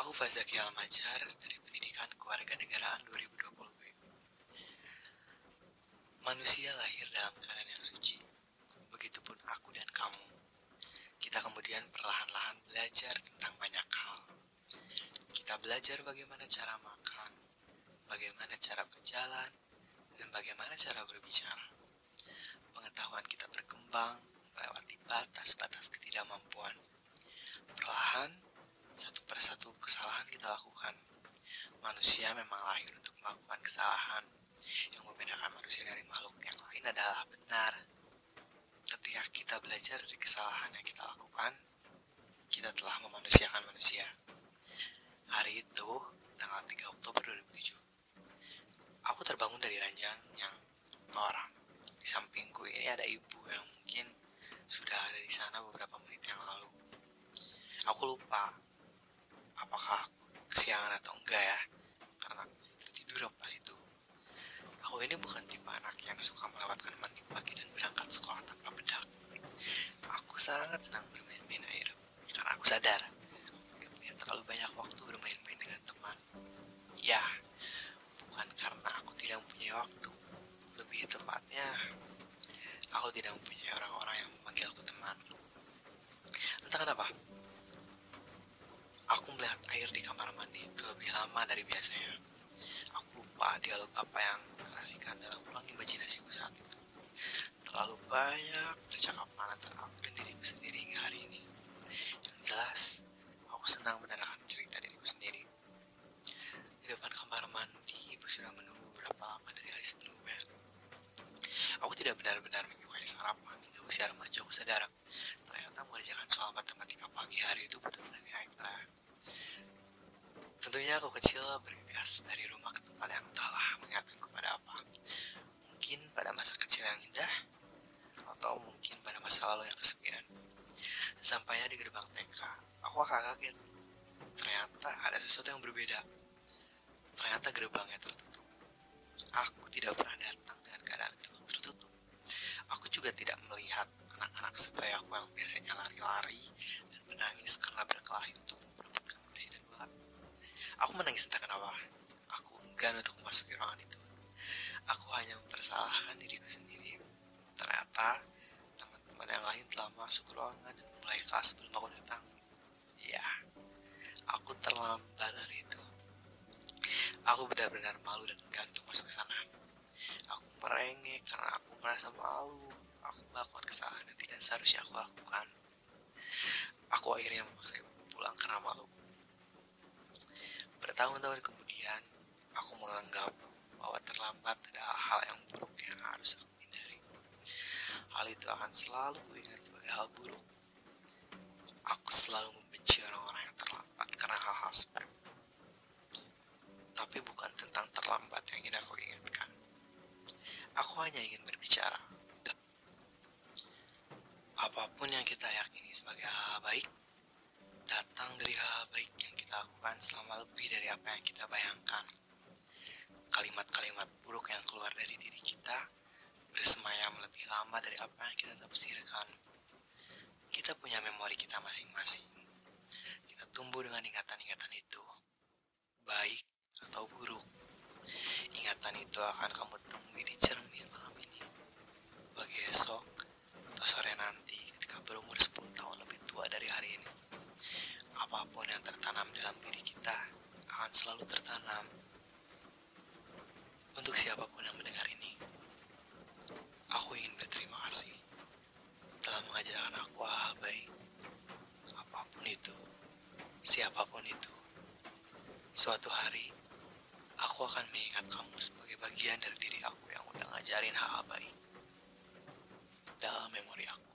Aku Fazaki Almajar dari Pendidikan Kewarganegaraan 2020. Manusia lahir dalam keadaan yang suci. Begitupun aku dan kamu. Kita kemudian perlahan-lahan belajar tentang banyak hal. Kita belajar bagaimana cara makan, bagaimana cara berjalan, dan bagaimana cara berbicara. Pengetahuan kita berkembang melewati batas-batas ketidakmampuan. Perlahan, satu kesalahan kita lakukan. Manusia memang lahir untuk melakukan kesalahan. Yang membedakan manusia dari makhluk yang lain adalah benar. Ketika kita belajar dari kesalahan yang kita lakukan, kita telah memanusiakan manusia. Hari itu, tanggal 3 Oktober 2007, aku terbangun dari ranjang yang orang. Di sampingku ini ada ibu yang mungkin sudah ada di sana beberapa menit yang lalu. Aku lupa apakah aku kesiangan atau enggak ya? Karena aku tertidur pas itu. Aku ini bukan tipe anak yang suka melewatkan mandi pagi dan berangkat sekolah tanpa bedak. Aku sangat senang bermain-main air karena aku sadar punya terlalu banyak waktu bermain-main dengan teman. Ya bukan karena aku tidak mempunyai waktu. Lebih tepatnya aku tidak mempunyai orang-orang yang memanggil aku teman. Entah kenapa Aku melihat air di kamar mandi itu lebih lama dari biasanya. Aku lupa dialog apa yang narasikan dalam ruang imajinasiku saat itu. Terlalu banyak percakapan antara aku dan diriku sendiri hingga hari ini. Yang jelas, aku senang mendengarkan cerita diriku sendiri. Di depan kamar mandi, ibu sudah menunggu beberapa lama dari hari sebelumnya. Aku tidak benar-benar menyukai sarapan hingga usia remaja aku sadar aku kecil bergegas dari rumah ke tempat yang entahlah mengingatkan kepada apa. Mungkin pada masa kecil yang indah, atau mungkin pada masa lalu yang kesepian. Sampainya di gerbang TK, aku agak kaget. Ternyata ada sesuatu yang berbeda. Ternyata gerbangnya tertutup. Aku tidak pernah datang dengan keadaan gerbang tertutup. Aku juga tidak melihat anak-anak sebaya aku yang biasanya lari-lari dan menangis karena berkelahi untuk memperebutkan kursi dan bulat. Aku menangis entah kenapa. Aku enggan untuk memasuki ruangan itu. Aku hanya mempersalahkan diriku sendiri. Ternyata teman-teman yang lain telah masuk ruangan dan mulai kelas sebelum aku datang. Ya, aku terlambat dari itu. Aku benar-benar malu dan enggan untuk masuk ke sana. Aku merengek karena aku merasa malu. Aku melakukan kesalahan yang tidak seharusnya aku lakukan. Aku akhirnya memaksa pulang karena malu. Bertahun-tahun kemudian, aku menganggap bahwa terlambat adalah hal yang buruk yang harus aku hindari. Hal itu akan selalu kuingat sebagai hal buruk. Aku selalu membenci orang-orang yang terlambat karena hal-hal seperti tapi bukan tentang terlambat yang ingin aku ingatkan. Aku hanya ingin berbicara. Apa pun yang kita yakini sebagai hal baik, datang dari hal baik yang kita lakukan selama lebih dari apa yang kita bayangkan. Kalimat-kalimat buruk yang keluar dari diri kita bersemayam lebih lama dari apa yang kita tafsirkan. Kita punya memori kita masing-masing. Kita tumbuh dengan ingatan-ingatan tertanam untuk siapa pun yang mendengar ini. Aku ingin berterima kasih telah mengajarkan aku hal baik, apa pun itu, siapa pun itu. Suatu hari, aku akan mengingat kamu sebagai bagian dari diri aku yang udah ngajarin hal baik dalam memori aku.